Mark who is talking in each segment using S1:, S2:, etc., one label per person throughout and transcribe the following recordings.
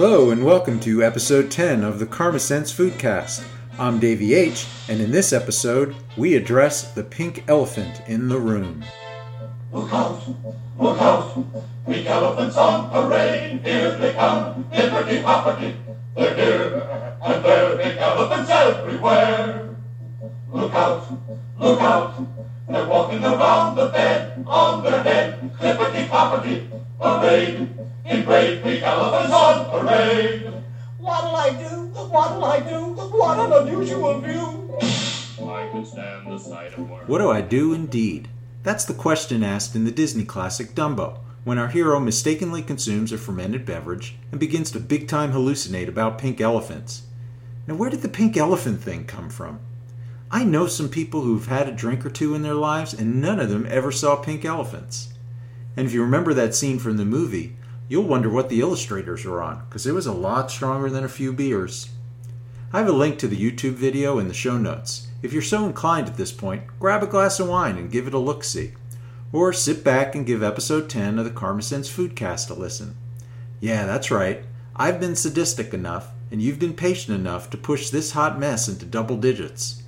S1: Hello and welcome to episode 10 of the Karma Sense Foodcast. I'm Davey H, and in this episode, we address the pink elephant in the room.
S2: Look out! Look out! Pink elephants on parade! Here they come! Hippity hoppity! They're here! And there are pink elephants everywhere! Look out! Look out! They're walking around the bed on their head! Hippity hoppity! Parade! In great pink elephants on parade!
S3: What'll I do? What'll I do? What an unusual view!
S2: I could stand the sight of work.
S1: What do I do indeed? That's the question asked in the Disney classic Dumbo, when our hero mistakenly consumes a fermented beverage and begins to big time hallucinate about pink elephants. Now, where did the pink elephant thing come from? I know some people who've had a drink or two in their lives, and none of them ever saw pink elephants. And if you remember that scene from the movie, you'll wonder what the illustrators were on, because it was a lot stronger than a few beers. I have a link to the YouTube video in the show notes. If you're so inclined at this point, grab a glass of wine and give it a look see. Or sit back and give episode 10 of the Karma Sense Foodcast a listen. Yeah, that's right. I've been sadistic enough, and you've been patient enough to push this hot mess into double digits.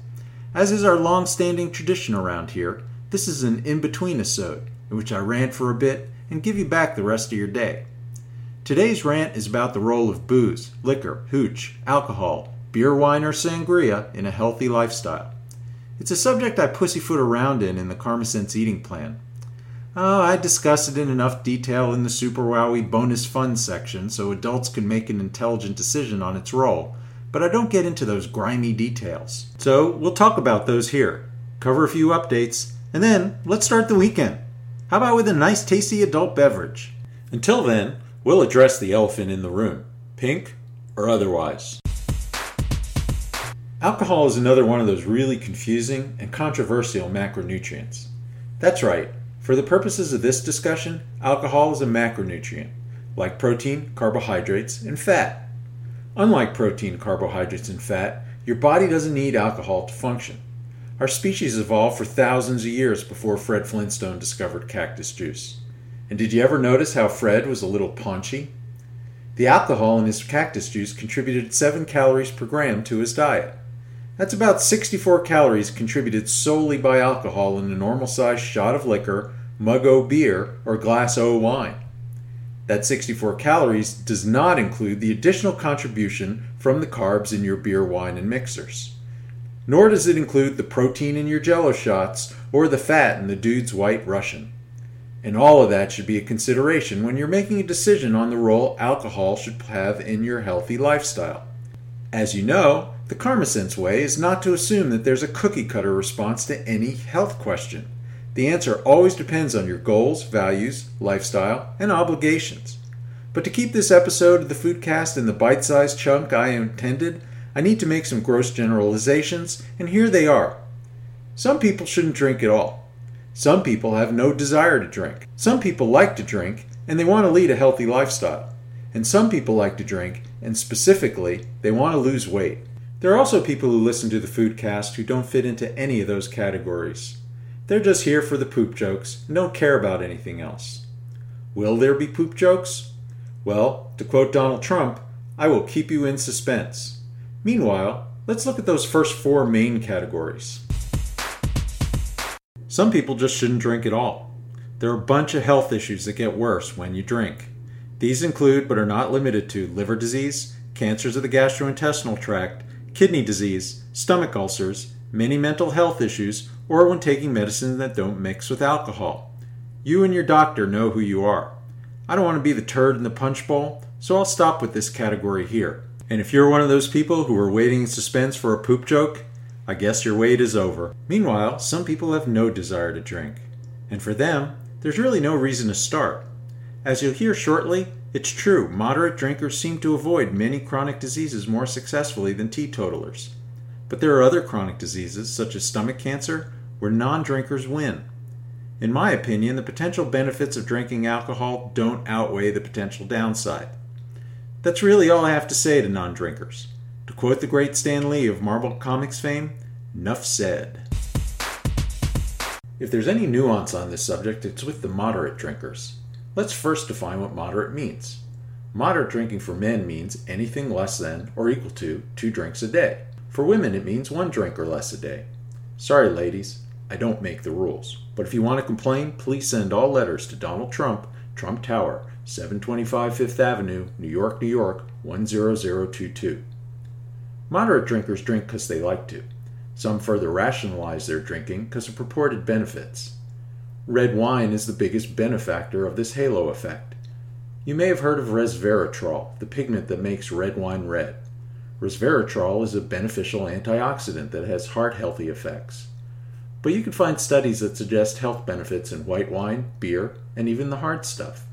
S1: As is our long standing tradition around here, this is an in between episode in which I rant for a bit and give you back the rest of your day. Today's rant is about the role of booze, liquor, hooch, alcohol, beer, wine, or sangria in a healthy lifestyle. It's a subject I pussyfoot around in in the Karma Sense eating plan. Oh, I discuss it in enough detail in the Super Wowie bonus fun section so adults can make an intelligent decision on its role, but I don't get into those grimy details. So we'll talk about those here, cover a few updates, and then let's start the weekend. How about with a nice tasty adult beverage? Until then, we'll address the elephant in the room, pink or otherwise. Alcohol is another one of those really confusing and controversial macronutrients. That's right, for the purposes of this discussion, alcohol is a macronutrient, like protein, carbohydrates, and fat. Unlike protein, carbohydrates, and fat, your body doesn't need alcohol to function. Our species evolved for thousands of years before Fred Flintstone discovered cactus juice. And did you ever notice how Fred was a little paunchy? The alcohol in his cactus juice contributed 7 calories per gram to his diet. That's about 64 calories contributed solely by alcohol in a normal sized shot of liquor, mug o beer, or glass o wine. That 64 calories does not include the additional contribution from the carbs in your beer, wine, and mixers. Nor does it include the protein in your jello shots or the fat in the dude's white Russian. And all of that should be a consideration when you're making a decision on the role alcohol should have in your healthy lifestyle. As you know, the Karma Sense way is not to assume that there's a cookie cutter response to any health question. The answer always depends on your goals, values, lifestyle, and obligations. But to keep this episode of the Foodcast in the bite sized chunk I intended, I need to make some gross generalizations, and here they are. Some people shouldn't drink at all. Some people have no desire to drink. Some people like to drink, and they want to lead a healthy lifestyle. And some people like to drink, and specifically, they want to lose weight. There are also people who listen to the Foodcast who don't fit into any of those categories. They're just here for the poop jokes and don't care about anything else. Will there be poop jokes? Well, to quote Donald Trump, I will keep you in suspense. Meanwhile, let's look at those first four main categories. Some people just shouldn't drink at all. There are a bunch of health issues that get worse when you drink. These include, but are not limited to, liver disease, cancers of the gastrointestinal tract, kidney disease, stomach ulcers, many mental health issues, or when taking medicines that don't mix with alcohol. You and your doctor know who you are. I don't want to be the turd in the punch bowl, so I'll stop with this category here. And if you're one of those people who are waiting in suspense for a poop joke, I guess your wait is over. Meanwhile, some people have no desire to drink. And for them, there's really no reason to start. As you'll hear shortly, it's true, moderate drinkers seem to avoid many chronic diseases more successfully than teetotalers. But there are other chronic diseases, such as stomach cancer, where non drinkers win. In my opinion, the potential benefits of drinking alcohol don't outweigh the potential downside. That's really all I have to say to non drinkers. To quote the great Stan Lee of Marvel Comics fame, Nuff said. If there's any nuance on this subject, it's with the moderate drinkers. Let's first define what moderate means. Moderate drinking for men means anything less than or equal to two drinks a day. For women, it means one drink or less a day. Sorry, ladies, I don't make the rules. But if you want to complain, please send all letters to Donald Trump, Trump Tower, 725 Fifth Avenue, New York, New York, 10022. Moderate drinkers drink because they like to. Some further rationalize their drinking because of purported benefits. Red wine is the biggest benefactor of this halo effect. You may have heard of resveratrol, the pigment that makes red wine red. Resveratrol is a beneficial antioxidant that has heart healthy effects. But you can find studies that suggest health benefits in white wine, beer, and even the hard stuff.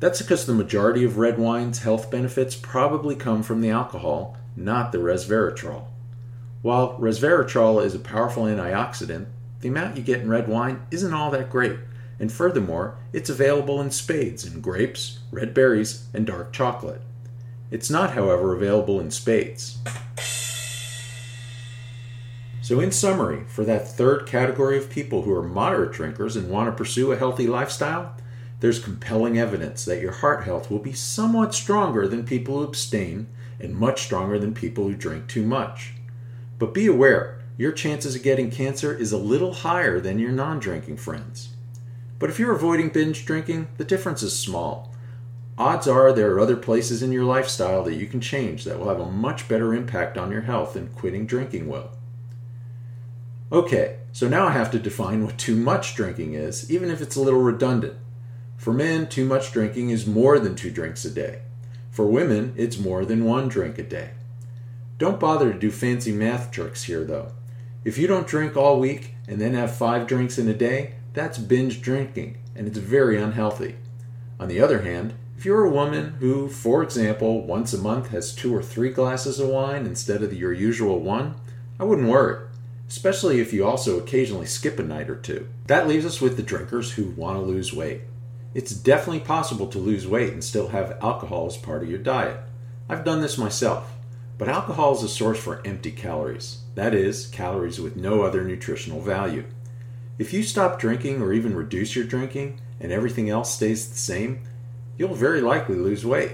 S1: That's because the majority of red wine's health benefits probably come from the alcohol, not the resveratrol. While resveratrol is a powerful antioxidant, the amount you get in red wine isn't all that great, and furthermore, it's available in spades in grapes, red berries, and dark chocolate. It's not, however, available in spades. So, in summary, for that third category of people who are moderate drinkers and want to pursue a healthy lifestyle, there's compelling evidence that your heart health will be somewhat stronger than people who abstain and much stronger than people who drink too much. But be aware, your chances of getting cancer is a little higher than your non drinking friends. But if you're avoiding binge drinking, the difference is small. Odds are there are other places in your lifestyle that you can change that will have a much better impact on your health than quitting drinking will. Okay, so now I have to define what too much drinking is, even if it's a little redundant. For men, too much drinking is more than two drinks a day. For women, it's more than one drink a day. Don't bother to do fancy math tricks here, though. If you don't drink all week and then have five drinks in a day, that's binge drinking, and it's very unhealthy. On the other hand, if you're a woman who, for example, once a month has two or three glasses of wine instead of your usual one, I wouldn't worry, especially if you also occasionally skip a night or two. That leaves us with the drinkers who want to lose weight. It's definitely possible to lose weight and still have alcohol as part of your diet. I've done this myself, but alcohol is a source for empty calories. That is, calories with no other nutritional value. If you stop drinking or even reduce your drinking and everything else stays the same, you'll very likely lose weight.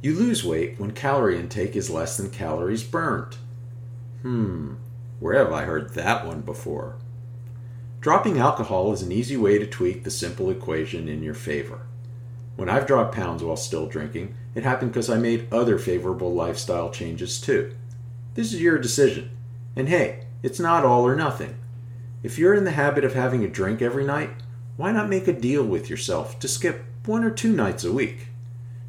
S1: You lose weight when calorie intake is less than calories burned. Hmm, where have I heard that one before? Dropping alcohol is an easy way to tweak the simple equation in your favor. When I've dropped pounds while still drinking, it happened because I made other favorable lifestyle changes too. This is your decision. And hey, it's not all or nothing. If you're in the habit of having a drink every night, why not make a deal with yourself to skip one or two nights a week?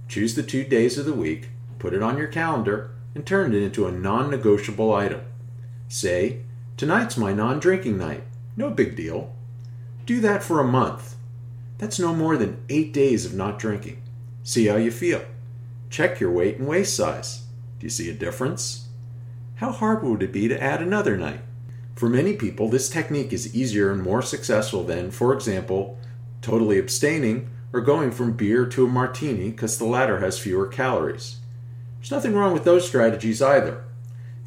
S1: Choose the two days of the week, put it on your calendar, and turn it into a non negotiable item. Say, Tonight's my non drinking night. No big deal. Do that for a month. That's no more than eight days of not drinking. See how you feel. Check your weight and waist size. Do you see a difference? How hard would it be to add another night? For many people, this technique is easier and more successful than, for example, totally abstaining or going from beer to a martini because the latter has fewer calories. There's nothing wrong with those strategies either.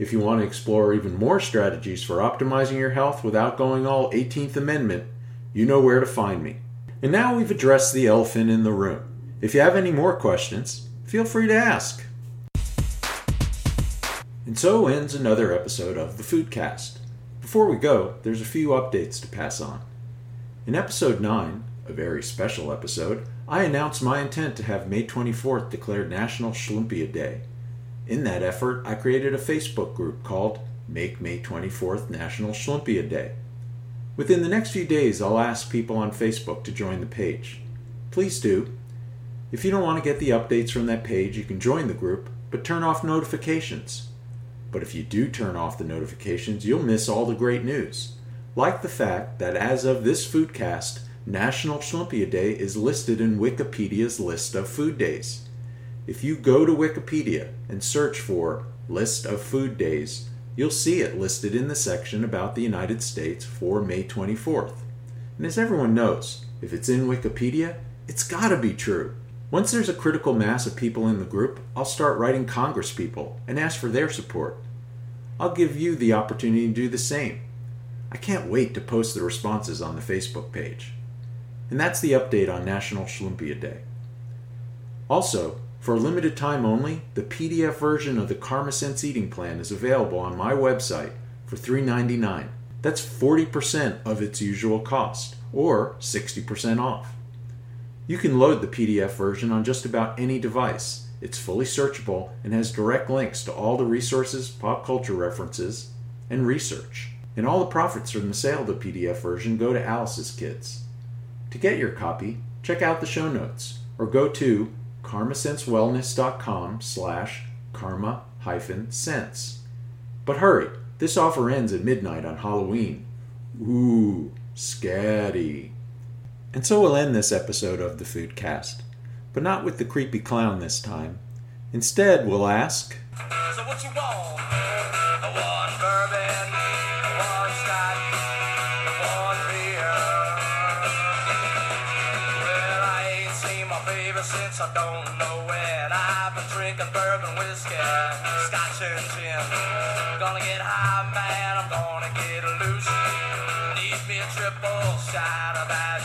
S1: If you want to explore even more strategies for optimizing your health without going all 18th Amendment, you know where to find me. And now we've addressed the elephant in the room. If you have any more questions, feel free to ask. And so ends another episode of the Foodcast. Before we go, there's a few updates to pass on. In episode 9, a very special episode, I announced my intent to have May 24th declared National Schlumpia Day. In that effort, I created a Facebook group called Make May 24th National Schlumpia Day. Within the next few days, I'll ask people on Facebook to join the page. Please do. If you don't want to get the updates from that page, you can join the group, but turn off notifications. But if you do turn off the notifications, you'll miss all the great news. Like the fact that as of this foodcast, National Schlumpia Day is listed in Wikipedia's list of food days. If you go to Wikipedia and search for List of Food Days, you'll see it listed in the section about the United States for May 24th. And as everyone knows, if it's in Wikipedia, it's gotta be true. Once there's a critical mass of people in the group, I'll start writing congresspeople and ask for their support. I'll give you the opportunity to do the same. I can't wait to post the responses on the Facebook page. And that's the update on National Schlumpia Day. Also, For a limited time only, the PDF version of the Karma Sense Eating Plan is available on my website for $3.99. That's 40% of its usual cost, or 60% off. You can load the PDF version on just about any device. It's fully searchable and has direct links to all the resources, pop culture references, and research. And all the profits from the sale of the PDF version go to Alice's Kids. To get your copy, check out the show notes or go to karmasensewellness.com slash karma hyphen sense. But hurry, this offer ends at midnight on Halloween. Ooh, scatty. And so we'll end this episode of the Foodcast, but not with the creepy clown this time. Instead, we'll ask,
S4: So I don't know when. I've been drinking bourbon whiskey, scotch and gin. Gonna get high, man, I'm gonna get loose. Need me a triple shot of that